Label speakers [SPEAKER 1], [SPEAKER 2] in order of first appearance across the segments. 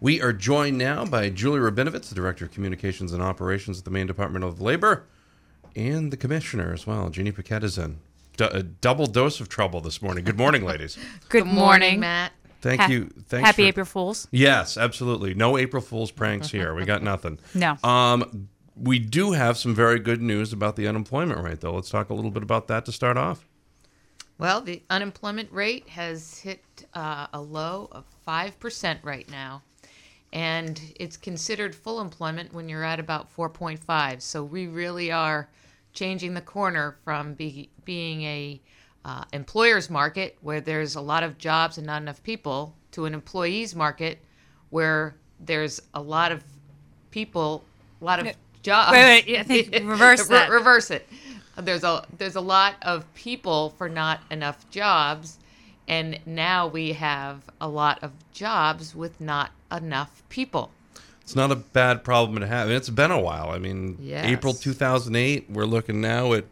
[SPEAKER 1] We are joined now by Julie Rabinowitz, the Director of Communications and Operations at the Maine Department of Labor, and the Commissioner as well. Jeannie Paquette is in. D- a double dose of trouble this morning. Good morning, ladies.
[SPEAKER 2] Good, morning.
[SPEAKER 3] Matt.
[SPEAKER 1] Thank
[SPEAKER 2] Ha-
[SPEAKER 1] you. Thanks
[SPEAKER 2] Happy
[SPEAKER 1] for-
[SPEAKER 2] April Fools.
[SPEAKER 1] Yes, absolutely. No April Fool's pranks here. We got nothing.
[SPEAKER 2] No.
[SPEAKER 1] Um, we do have some very good news about the unemployment rate, though. Let's talk a little bit about that to start off.
[SPEAKER 3] Well, the unemployment rate has hit uh, a low of 5% right now. And it's considered full employment when you're at about 4.5. So we really are changing the corner from be, being a uh, employer's market where there's a lot of jobs and not enough people to an employees market where there's a lot of people, a lot of jobs.
[SPEAKER 2] Wait, wait, I think reverse
[SPEAKER 3] Re-
[SPEAKER 2] that.
[SPEAKER 3] reverse it. There's a there's a lot of people for not enough jobs, and now we have a lot of jobs with not enough people.
[SPEAKER 1] It's not a bad problem to have. And it's been a while. I mean,
[SPEAKER 3] Yes.
[SPEAKER 1] April 2008, we're looking now at,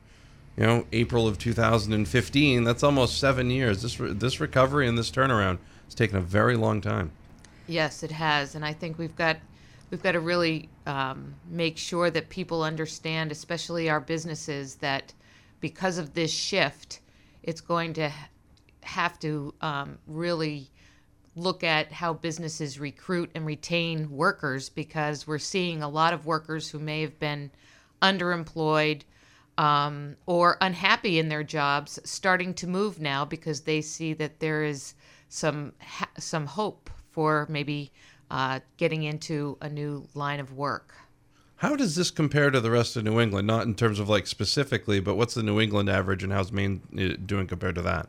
[SPEAKER 1] you know, April of 2015. That's almost seven years. This this recovery and this turnaround has taken a very long time.
[SPEAKER 3] Yes, it has, and I think we've got we've got to really um, make sure that people understand, especially our businesses, that because of this shift, it's going to have to um, really look at how businesses recruit and retain workers because we're seeing a lot of workers who may have been underemployed um, or unhappy in their jobs starting to move now because they see that there is some ha- some hope for maybe uh, getting into a new line of work.
[SPEAKER 1] How does this compare to the rest of New England? Not in terms of like specifically, but what's the New England average and how's Maine uh, doing compared to that?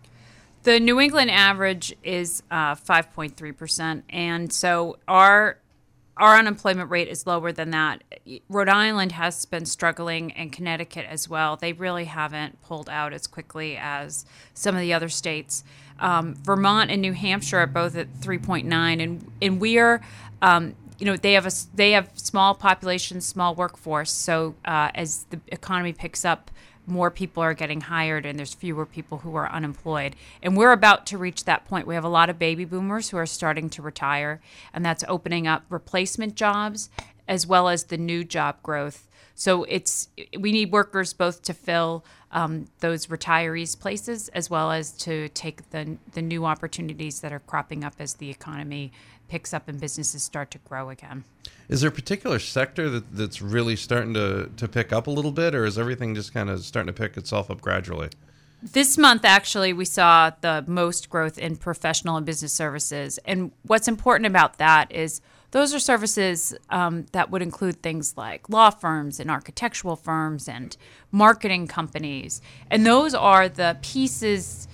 [SPEAKER 2] The New England average is uh, 5.3%. And so our our unemployment rate is lower than that. Rhode Island has been struggling and Connecticut as well. They really haven't pulled out as quickly as some of the other states. Um, Vermont and New Hampshire are both at 3.9 and and we are um, you know they have a they have small population, small workforce. So uh, as the economy picks up, more people are getting hired and there's fewer people who are unemployed. And we're about to reach that point. We have a lot of baby boomers who are starting to retire, and that's opening up replacement jobs as well as the new job growth. So it's we need workers both to fill um, those retirees places as well as to take the the new opportunities that are cropping up as the economy picks up and businesses start to grow again.
[SPEAKER 1] Is there a particular sector that, that's really starting to, to pick up a little bit, or is everything just kind of starting to pick itself up gradually?
[SPEAKER 2] This month, actually, we saw the most growth in professional and business services. And what's important about that is those are services um, that would include things like law firms and architectural firms and marketing companies. And those are the pieces,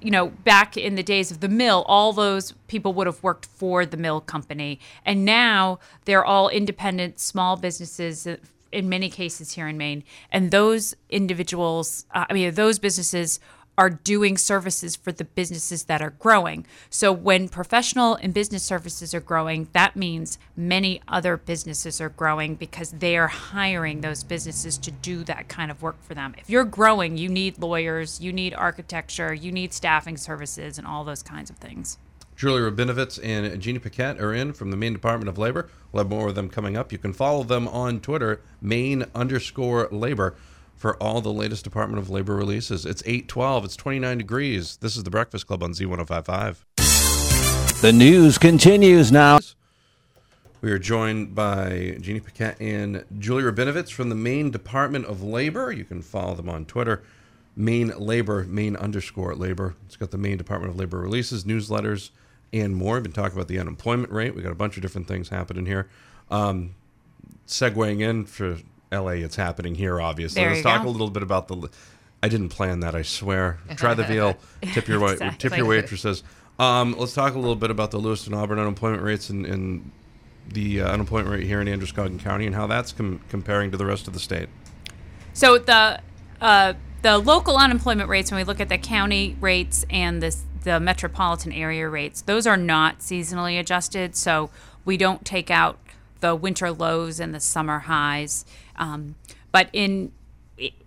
[SPEAKER 2] you know, back in the days of the mill, all those people would have worked for the mill company. And now they're all independent small businesses uh, in many cases here in Maine. And those individuals, uh, I mean, those businesses are doing services for the businesses that are growing. So when professional and business services are growing, that means many other businesses are growing because they are hiring those businesses to do that kind of work for them. If you're growing, you need lawyers, you need architecture, you need staffing services, and all those kinds of things.
[SPEAKER 1] Julie Rabinowitz and Jeannie Paquette are in from the Maine Department of Labor. We'll have more of them coming up. You can follow them on Twitter, Maine underscore labor, for all the latest Department of Labor releases. It's 812, it's 29 degrees. This is the Breakfast Club on Z1055.
[SPEAKER 4] The news continues now.
[SPEAKER 1] We are joined by Jeannie Paquette and Julie Rabinowitz from the Maine Department of Labor. You can follow them on Twitter, Maine Labor, Maine underscore labor. It's got the Maine Department of Labor releases, newsletters, and more. We've been talking about the unemployment rate. We got a bunch of different things happening here. Um, segueing in for LA, it's happening here, obviously.
[SPEAKER 2] There
[SPEAKER 1] Let's talk
[SPEAKER 2] go.
[SPEAKER 1] a little bit about the. I didn't plan that, I swear. Try the veal. Tip your wa- tip your waitresses. Um, let's talk a little bit about the Lewiston Auburn unemployment rates and, and the uh, unemployment rate here in Androscoggin County and how that's com- comparing to the rest of the state.
[SPEAKER 2] So the uh, the local unemployment rates, when we look at the county rates and the the metropolitan area rates, those are not seasonally adjusted. So we don't take out the winter lows and the summer highs. Um, but in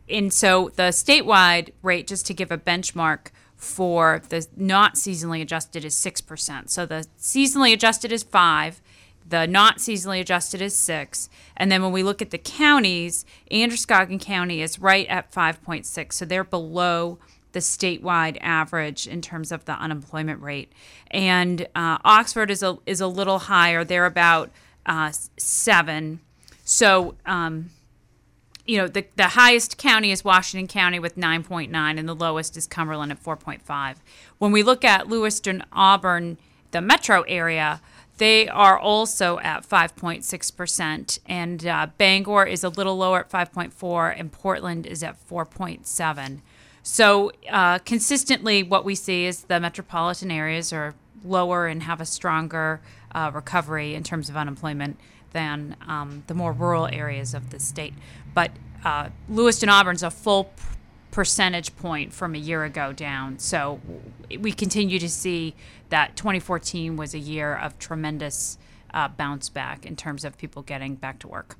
[SPEAKER 2] in so the statewide rate, just to give a benchmark for the not seasonally adjusted, is six percent. So the seasonally adjusted is five. The not seasonally adjusted is six. And then when we look at the counties, Androscoggin County is right at 5.6. So they're below the statewide average in terms of the unemployment rate. And uh, Oxford is a, is a little higher. They're about uh, seven. So, um, you know, the, the highest county is Washington County with 9.9, and the lowest is Cumberland at 4.5. When we look at Lewiston, Auburn, the metro area, they are also at 5.6%, and uh, Bangor is a little lower at 5.4, and Portland is at 4.7. So uh, consistently, what we see is the metropolitan areas are lower and have a stronger uh, recovery in terms of unemployment than um, the more rural areas of the state. But uh, Lewiston Auburn's a full percentage point from a year ago down. So we continue to see that 2014 was a year of tremendous uh, bounce back in terms of people getting back to work.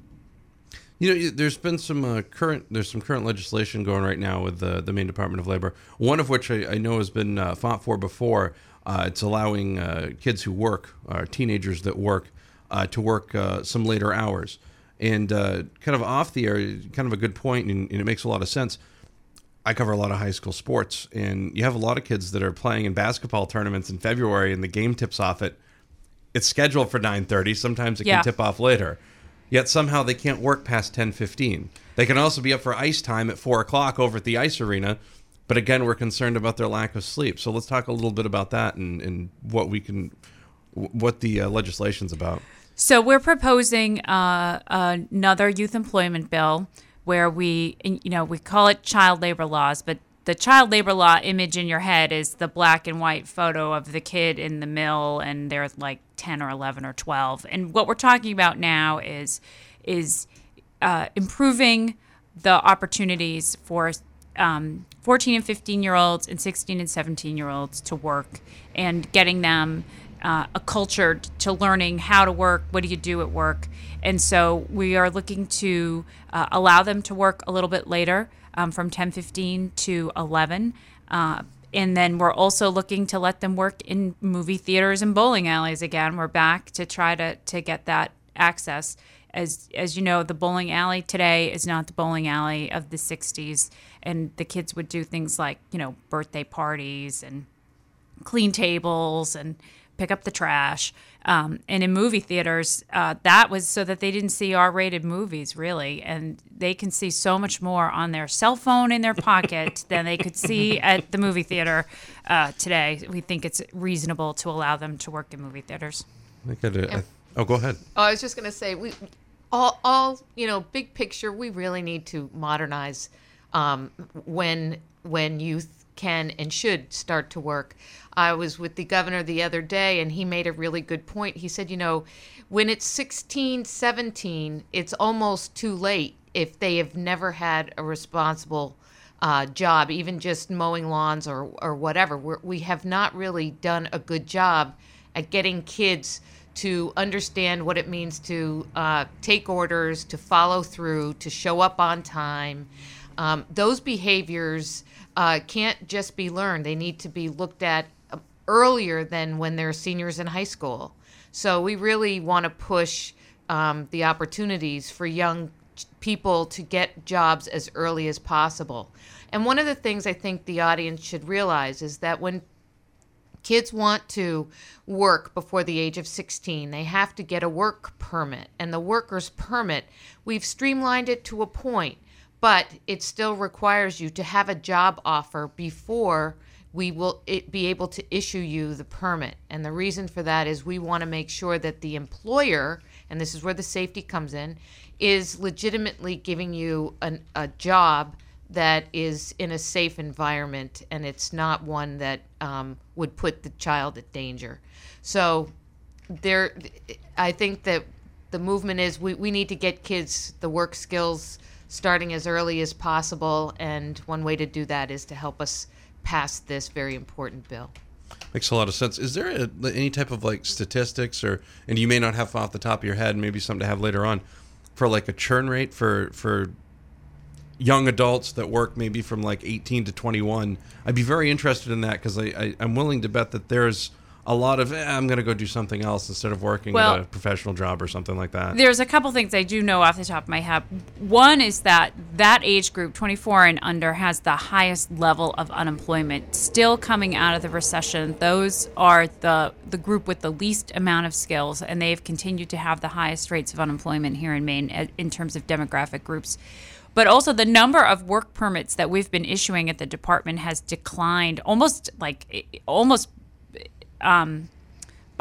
[SPEAKER 1] You know, there's been some uh, current there's some current legislation going right now with the the Maine Department of Labor. One of which I, I know has been uh, fought for before. Uh, it's allowing uh, kids who work, or teenagers that work, uh, to work uh, some later hours. And kind of off the air, kind of a good point, and, and it makes a lot of sense I cover a lot of high school sports, and you have a lot of kids that are playing in basketball tournaments in February, and the game tips off at it's scheduled for 9:30. Sometimes it
[SPEAKER 2] Yeah.
[SPEAKER 1] can tip off later. Yet somehow they can't work past 10:15. They can also be up for ice time at four o'clock over at the ice arena, but again, we're concerned about their lack of sleep. So let's talk a little bit about that and, and what we can, what the uh, legislation's about.
[SPEAKER 2] So we're proposing uh, another youth employment bill where we, you know, we call it child labor laws, but the child labor law image in your head is the black and white photo of the kid in the mill, and they're like ten or eleven or twelve. And what we're talking about now is is uh, improving the opportunities for um, 14 and 15 year olds and 16 and 17 year olds to work and getting them uh, a culture to learning how to work, what do you do at work. And so we are looking to uh, allow them to work a little bit later um, from 10:15 to 11. Uh, and then we're also looking to let them work in movie theaters and bowling alleys again. We're back to try to, to get that access. As, as you know, the bowling alley today is not the bowling alley of the 60s. And the kids would do things like, you know, birthday parties and clean tables and pick up the trash. Um, and in movie theaters, uh, that was so that they didn't see R rated movies, really. And they can see so much more on their cell phone in their pocket than they could see at the movie theater uh, today. We think it's reasonable to allow them to work in movie theaters.
[SPEAKER 1] I think I'd, I, oh, go ahead.
[SPEAKER 3] Oh, I was just going to say we all all you know big picture we really need to modernize um, when when youth can and should start to work. I was with the governor the other day and he made a really good point. He said, you know, when it's 16, 17, it's almost too late if they have never had a responsible uh, job, even just mowing lawns or, or whatever. We're, we have not really done a good job at getting kids to understand what it means to uh, take orders, to follow through, to show up on time. Um, those behaviors uh, can't just be learned, they need to be looked at uh, earlier than when they're seniors in high school. So we really want to push um, the opportunities for young people to get jobs as early as possible. And one of the things I think the audience should realize is that when kids want to work before the age of 16, they have to get a work permit. And the worker's permit, we've streamlined it to a point, but it still requires you to have a job offer before we will be able to issue you the permit. And the reason for that is we want to make sure that the employer, and this is where the safety comes in, is legitimately giving you an, a job that is in a safe environment and it's not one that um, would put the child at danger. So there, I think that the movement is we, we need to get kids the work skills starting as early as possible, and one way to do that is to help us pass this very important bill.
[SPEAKER 1] Makes a lot of sense. Is there a, any type of like statistics, or and you may not have off the top of your head, maybe something to have later on, for like a churn rate for for young adults that work maybe from like 18 to 21? I'd be very interested in that because I, I I'm willing to bet that there's a lot of eh, I'm going to go do something else instead of working
[SPEAKER 2] Well-
[SPEAKER 1] at a professional job or something like that.
[SPEAKER 2] There's a couple things I do know off the top of my head. One is that that age group, 24 and under, has the highest level of unemployment. Still coming out of the recession, those are the the group with the least amount of skills, and they've continued to have the highest rates of unemployment here in Maine eh, in terms of demographic groups. But also the number of work permits that we've been issuing at the department has declined almost like eh, almost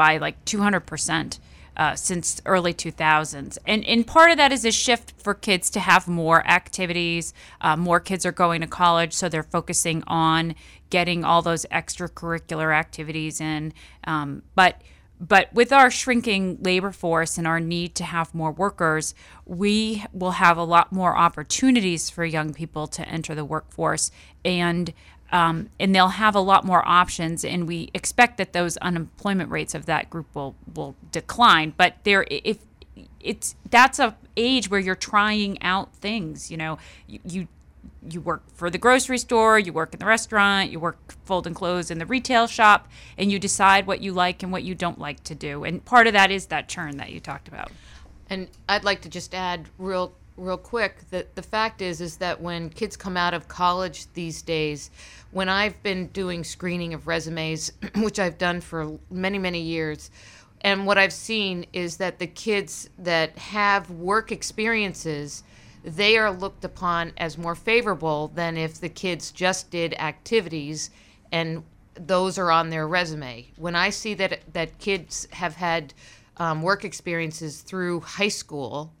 [SPEAKER 2] by like 200% uh, since early 2000s. And, and part of that is a shift for kids to have more activities. Uh, more kids are going to college, so they're focusing on getting all those extracurricular activities in. Um, but but with our shrinking labor force and our need to have more workers, we will have a lot more opportunities for young people to enter the workforce and um, and they'll have a lot more options and we expect that those unemployment rates of that group will will decline but there if it's that's a age where you're trying out things you know you, you you work for the grocery store, you work in the restaurant, you work folding clothes in the retail shop, and you decide what you like and what you don't like to do. And part of that is that churn that you talked about.
[SPEAKER 3] And I'd like to just add real real quick that the fact is is that when kids come out of college these days, when I've been doing screening of resumes, which I've done for many many years, and what I've seen is that the kids that have work experiences they are looked upon as more favorable than if the kids just did activities and those are on their resume. When I see that that kids have had um, work experiences through high school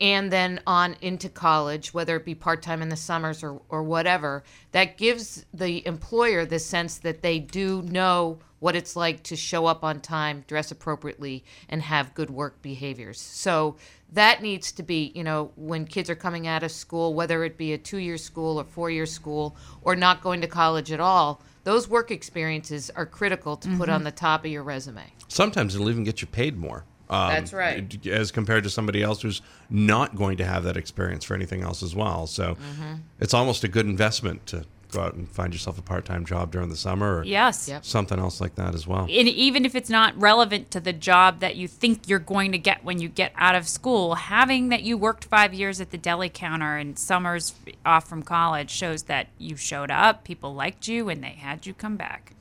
[SPEAKER 3] and then on into college, whether it be part time in the summers or, or whatever, that gives the employer the sense that they do know what it's like to show up on time, dress appropriately, and have good work behaviors. So that needs to be, you know, when kids are coming out of school, whether it be a two year school or four year school or not going to college at all, those work experiences are critical to put mm-hmm. on the top of your resume.
[SPEAKER 1] Sometimes it'll even get you paid more. Um,
[SPEAKER 3] That's right.
[SPEAKER 1] As compared to somebody else who's not going to have that experience for anything else as well. So
[SPEAKER 3] Mm-hmm.
[SPEAKER 1] it's almost a good investment to go out and find yourself a part time job during the summer or
[SPEAKER 2] Yes.
[SPEAKER 3] Yep.
[SPEAKER 1] something else like that as well.
[SPEAKER 2] And even if it's not relevant to the job that you think you're going to get when you get out of school, having that you worked five years at the deli counter and summers off from college shows that you showed up, people liked you, and they had you come back.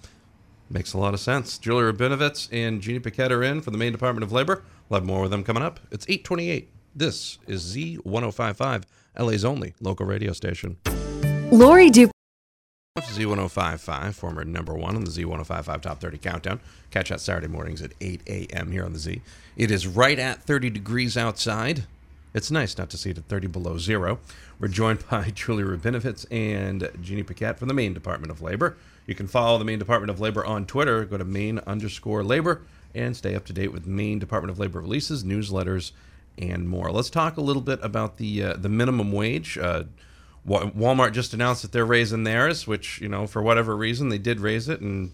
[SPEAKER 1] Makes a lot of sense. Julia Rabinowitz and Jeannie Paquette are in for the Maine Department of Labor. We'll have more with them coming up. It's 828. This is Z1055, LA's only local radio station.
[SPEAKER 5] Lori Duke.
[SPEAKER 1] Z1055, former number one on the Z1055 Top 30 Countdown. Catch that Saturday mornings at 8 a.m. here on the Z. It is right at 30 degrees outside. It's nice not to see it at 30 below zero. We're joined by Julie Rabinowitz and Jeannie Paquette from the Maine Department of Labor. You can follow the Maine Department of Labor on Twitter. Go to Maine underscore labor and stay up to date with Maine Department of Labor releases, newsletters, and more. Let's talk a little bit about the uh, the minimum wage. Uh, Walmart just announced that they're raising theirs, which you know for whatever reason they did raise it and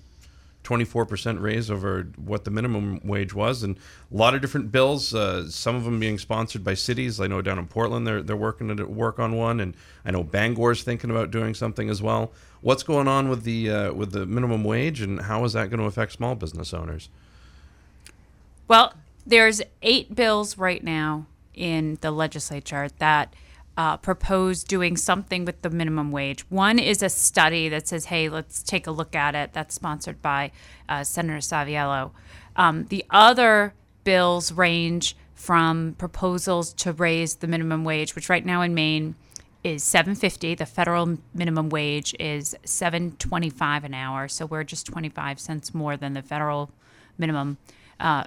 [SPEAKER 1] 24% raise over what the minimum wage was, and a lot of different bills. Uh, some of them being sponsored by cities. I know down in Portland they're they're working to work on one, and I know Bangor's thinking about doing something as well. What's going on with the uh, with the minimum wage, and how is that going to affect small business owners?
[SPEAKER 2] Well, there's eight bills right now in the legislature that uh, propose doing something with the minimum wage. One is a study that says, "Hey, let's take a look at it." That's sponsored by uh, Senator Saviello. Um, the other bills range from proposals to raise the minimum wage, which right now in Maine is 750 the federal minimum wage is 725 an hour so we're just 25 cents more than the federal minimum uh,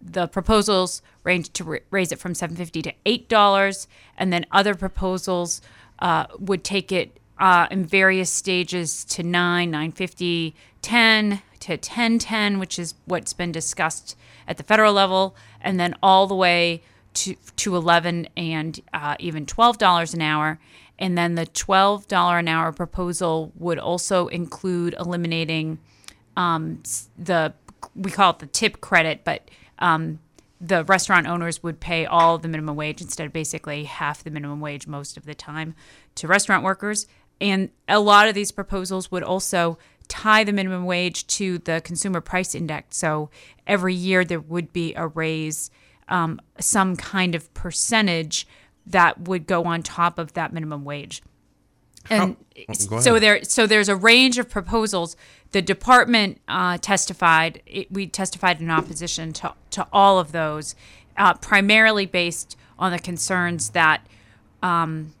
[SPEAKER 2] the proposals range to raise it from 750 to 8 dollars and then other proposals uh, would take it uh, in various stages to 9, 950, 10 to 1010, which is what's been discussed at the federal level, and then all the way to, to 11 and uh, even $12 an hour. And then the $12 an hour proposal would also include eliminating um, the, we call it the tip credit, but um, the restaurant owners would pay all the minimum wage instead of basically half the minimum wage most of the time to restaurant workers. And a lot of these proposals would also tie the minimum wage to the consumer price index. So every year there would be a raise, um, some kind of percentage that would go on top of that minimum wage. And
[SPEAKER 1] oh,
[SPEAKER 2] so there, so there's a range of proposals. The department uh, testified. It, we testified in opposition to to all of those, uh, primarily based on the concerns that um,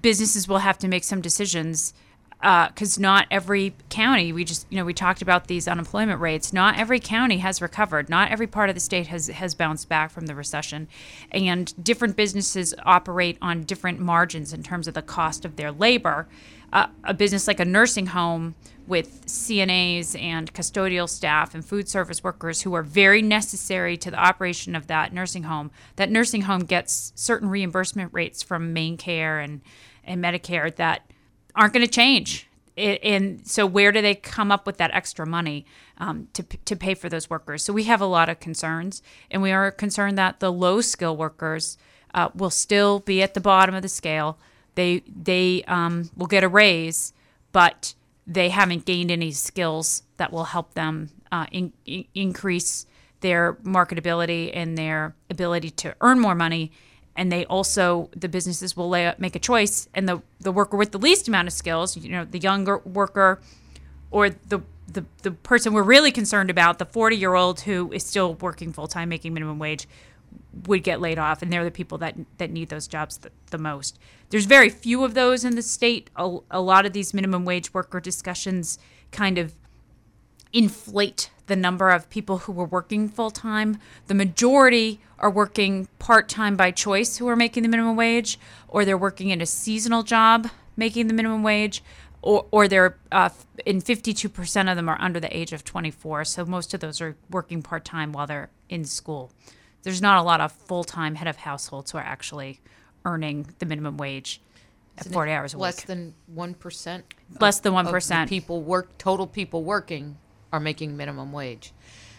[SPEAKER 2] businesses will have to make some decisions because not every county we just you know we talked about these unemployment rates. Not every county has recovered. Not every part of the state has has bounced back from the recession. And different businesses operate on different margins in terms of the cost of their labor. Uh, a business like a nursing home with CNAs and custodial staff and food service workers who are very necessary to the operation of that nursing home. That nursing home gets certain reimbursement rates from Maine Care and, and Medicare that aren't going to change. And so, where do they come up with that extra money um, to, to pay for those workers? So, we have a lot of concerns, and we are concerned that the low skill workers uh, will still be at the bottom of the scale. They they um, will get a raise, but they haven't gained any skills that will help them uh, in, in- increase their marketability and their ability to earn more money. And they also, the businesses will lay, make a choice, and the, the worker with the least amount of skills, you know, the younger worker or the, the, the person we're really concerned about, the 40 year old who is still working full time, making minimum wage, would get laid off, and they're the people that that need those jobs the, the most. There's very few of those in the state. A, a lot of these minimum wage worker discussions kind of inflate the number of people who are working full time. The majority are working part time by choice who are making the minimum wage, or they're working in a seasonal job making the minimum wage, or, or they're uh, in 52% of them are under the age of 24. So most of those are working part time while they're in school. There's not a lot of full time head of households who are actually earning the minimum wage at 40 hours a week.
[SPEAKER 3] Less
[SPEAKER 2] week.
[SPEAKER 3] than one percent.
[SPEAKER 2] Less than
[SPEAKER 3] of the
[SPEAKER 2] 1%.
[SPEAKER 3] people work total people working are making minimum wage.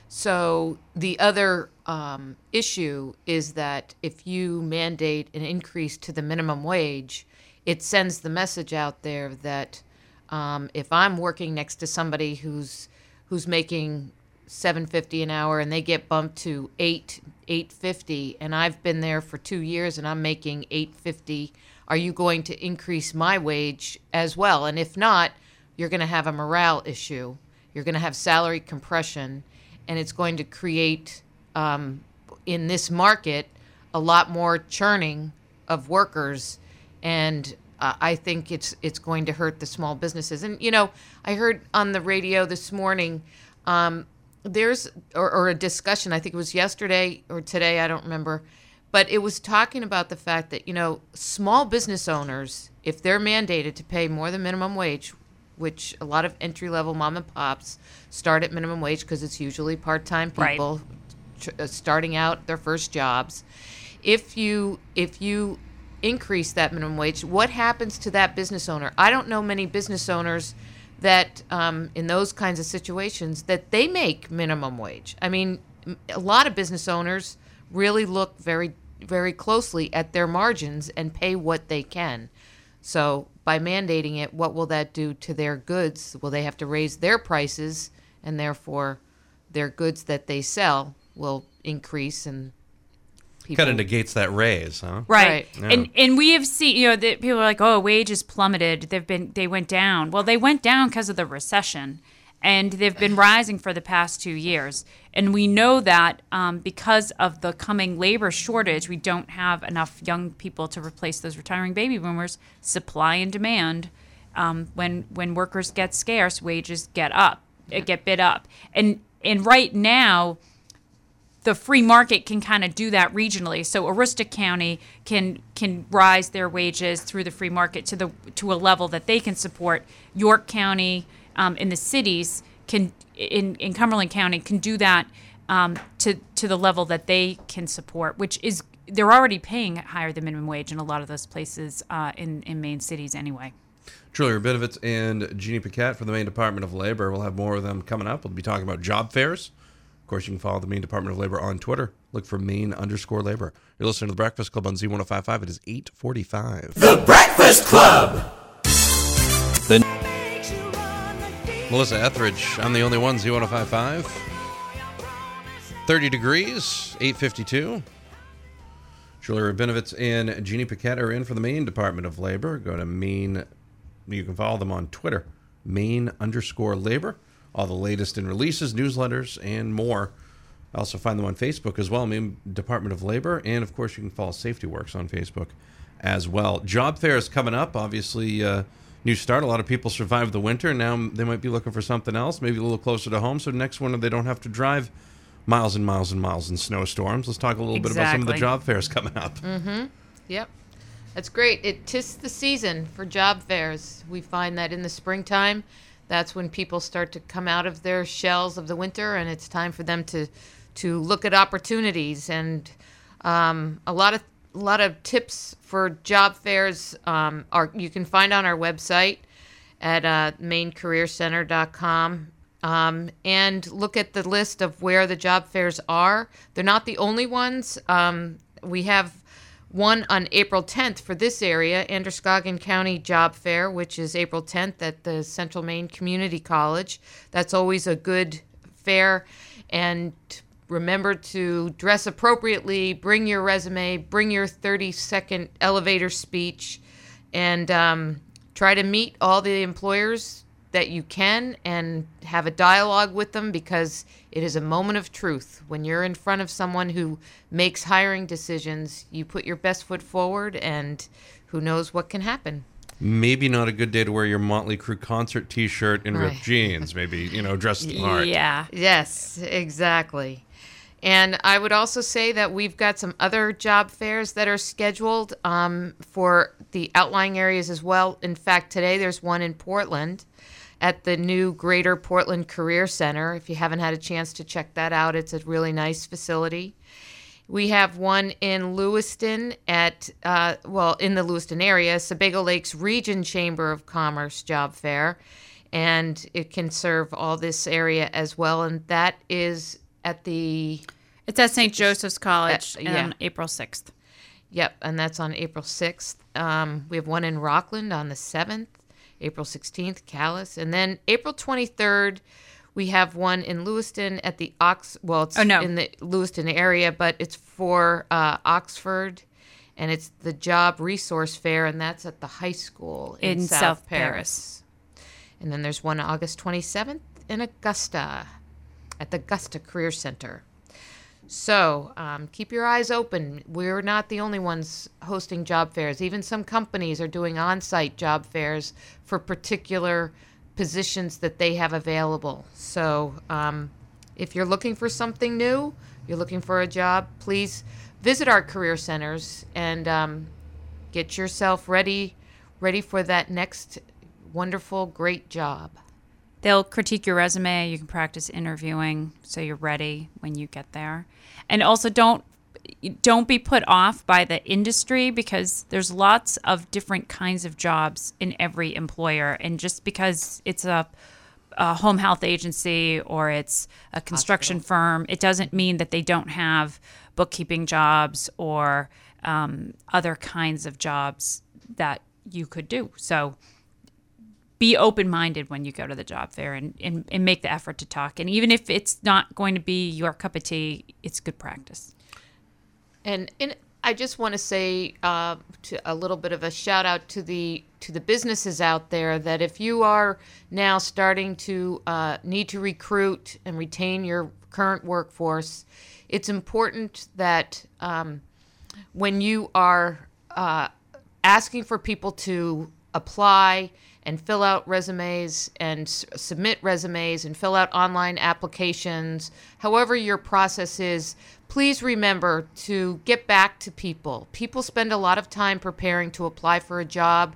[SPEAKER 3] So the other um, issue is that if you mandate an increase to the minimum wage, it sends the message out there that um, if I'm working next to somebody who's who's making 750 an hour and they get bumped to 8 850 and I've been there for 2 years and I'm making 850 are you going to increase my wage as well and if not you're going to have a morale issue you're going to have salary compression and it's going to create um, in this market a lot more churning of workers and uh, I think it's it's going to hurt the small businesses. And you know, I heard on the radio this morning um, there's or, or a discussion. I think it was yesterday or today. I don't remember, but it was talking about the fact that you know small business owners, if they're mandated to pay more than minimum wage, which a lot of entry level mom and pops start at minimum wage because it's usually part time
[SPEAKER 2] Right.
[SPEAKER 3] people tr- uh, starting out their first jobs. If you if you increase that minimum wage, what happens to that business owner? I don't know many business owners that um, in those kinds of situations that they make minimum wage. I mean, a lot of business owners really look very very closely at their margins and pay what they can. So by mandating it, what will that do to their goods? Will they have to raise their prices, and therefore their goods that they sell will increase and people
[SPEAKER 1] Kind of negates that raise, huh?
[SPEAKER 2] Right.
[SPEAKER 3] Right.
[SPEAKER 2] And and we have seen, you know, that people are like, "Oh, wages plummeted. They've been they went down." Well, they went down because of the recession, and they've been rising for the past two years. And we know that um, because of the coming labor shortage, we don't have enough young people to replace those retiring baby boomers. Supply and demand. Um, when when workers get scarce, wages get up, get bid up, and and right now the free market can kind of do that regionally. So Aroostook County can can rise their wages through the free market to the to a level that they can support. York County um, in the cities can in in Cumberland County can do that um, to to the level that they can support, which is they're already paying higher than minimum wage in a lot of those places uh, in in main cities anyway.
[SPEAKER 1] Julia Rabinowitz and Jeannie Paquette from the Maine Department of Labor. We'll have more of them coming up. We'll be talking about job fairs. Of course, you can follow the Maine Department of Labor on Twitter. Look for Maine underscore labor. You're listening to the Breakfast Club on Z1055. It is 845.
[SPEAKER 4] The Breakfast Club.
[SPEAKER 1] Melissa Etheridge, I'm the only one, Z1055. 30 degrees, 852. Julia Rabinowitz and Jeannie Paquette are in for the Maine Department of Labor. Go to Maine. You can follow them on Twitter, Maine underscore labor. All the latest in releases, newsletters, and more. Also find them on Facebook as well, Maine Department of Labor. And of course, you can follow Safety Works on Facebook as well. Job fair is coming up. Obviously, uh, new start. A lot of people survived the winter. Now they might be looking for something else, maybe a little closer to home. So next winter, they don't have to drive miles and miles and miles in snowstorms. Let's talk a little bit about some of the job fairs coming up. Mm-hmm.
[SPEAKER 3] Yep. That's great. It tis the season for job fairs. We find that in the springtime, that's when people start to come out of their shells of the winter, and it's time for them to to look at opportunities. And um, a lot of a lot of tips for job fairs um, are you can find on our website at uh, mainecareercenter.com um, and look at the list of where the job fairs are. They're not the only ones. Um, we have one on April 10th for this area, Androscoggin County Job Fair, which is April 10th at the Central Maine Community College. That's always a good fair. And remember to dress appropriately, bring your resume, bring your 30 second elevator speech, and um, try to meet all the employers that you can and have a dialogue with them because it is a moment of truth. When you're in front of someone who makes hiring decisions, you put your best foot forward, and who knows what can happen.
[SPEAKER 1] Maybe not a good day to wear your Motley Crue concert T-shirt and ripped
[SPEAKER 3] Right.
[SPEAKER 1] jeans. Maybe you know, dress smart.
[SPEAKER 2] Yeah.
[SPEAKER 3] Yes, exactly. And I would also say that we've got some other job fairs that are scheduled um, for the outlying areas as well. In fact, today there's one in Portland at the new Greater Portland Career Center. If you haven't had a chance to check that out, it's a really nice facility. We have one in Lewiston at, uh, well, in the Lewiston area, Sebago Lakes Region Chamber of Commerce Job Fair. And it can serve all this area as well. And that is at the,
[SPEAKER 2] It's at St. Joseph's College
[SPEAKER 3] Uh, yeah.
[SPEAKER 2] on April 6th.
[SPEAKER 3] yep, and that's on April 6th. Um, we have one in Rockland on the 7th, April 16th, Calais. And then April 23rd, we have one in Lewiston at the Ox, well, it's
[SPEAKER 2] Oh, no.
[SPEAKER 3] in the Lewiston area, but it's for uh, Oxford. And it's the Job Resource Fair, and that's at the high school in,
[SPEAKER 2] In
[SPEAKER 3] South,
[SPEAKER 2] South
[SPEAKER 3] Paris. And then there's one August 27th in Augusta at the Augusta Career Center. So um, keep your eyes open. We're not the only ones hosting job fairs. Even some companies are doing on site job fairs for particular positions that they have available. So um, if you're looking for something new, you're looking for a job, please visit our career centers and um, get yourself ready ready for that next wonderful great job
[SPEAKER 2] They'll critique your resume. You can practice interviewing so you're ready when you get there. And also don't don't be put off by the industry because there's lots of different kinds of jobs in every employer and just because it's a, a home health agency or it's a construction firm it doesn't mean that they don't have bookkeeping jobs or um, other kinds of jobs that you could do so be open minded when you go to the job fair and, and, and make the effort to talk. And even if it's not going to be your cup of tea, it's good practice.
[SPEAKER 3] And and I just want to say uh, to a little bit of a shout out to the to the businesses out there that if you are now starting to uh, need to recruit and retain your current workforce, it's important that um, when you are uh, asking for people to apply and fill out resumes and s- submit resumes and fill out online applications, however your process is, please remember to get back to people. People spend a lot of time preparing to apply for a job,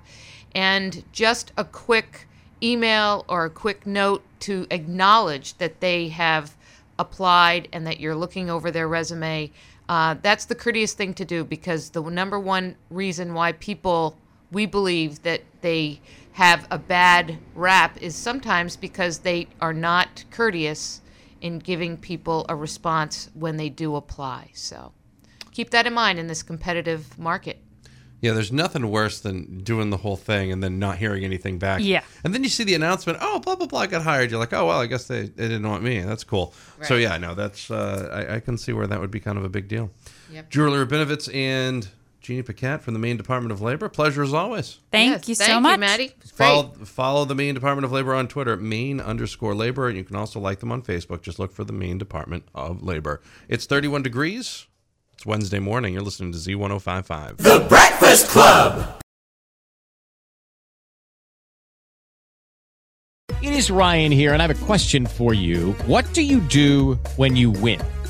[SPEAKER 3] and just a quick email or a quick note to acknowledge that they have applied and that you're looking over their resume. Uh, that's the courteous thing to do because the number one reason why people, we believe that they have a bad rap is sometimes because they are not courteous in giving people a response when they do apply. So keep that in mind in this competitive market.
[SPEAKER 1] Yeah, there's nothing worse than doing the whole thing and then not hearing anything back.
[SPEAKER 2] Yeah.
[SPEAKER 1] And then you see the announcement, oh, blah, blah, blah, I got hired. You're like, oh, well, I guess they, they didn't want me. That's cool. So, yeah, no, that's, uh, I, I can see where that would be kind of a big deal.
[SPEAKER 3] Yep.
[SPEAKER 1] Julie Rabinowitz and Jeannie Paquette from the Maine Department of Labor. Pleasure as always.
[SPEAKER 2] Thank
[SPEAKER 3] Yes,
[SPEAKER 2] you so
[SPEAKER 3] thank
[SPEAKER 2] much.
[SPEAKER 3] you, Maddie.
[SPEAKER 1] Follow, follow the Maine Department of Labor on Twitter, Maine underscore labor. And you can also like them on Facebook. Just look for the Maine Department of Labor. It's 31 degrees. It's Wednesday morning. You're listening to Z1055.
[SPEAKER 4] The Breakfast Club.
[SPEAKER 5] It is Ryan here, and I have a question for you. What do you do when you win?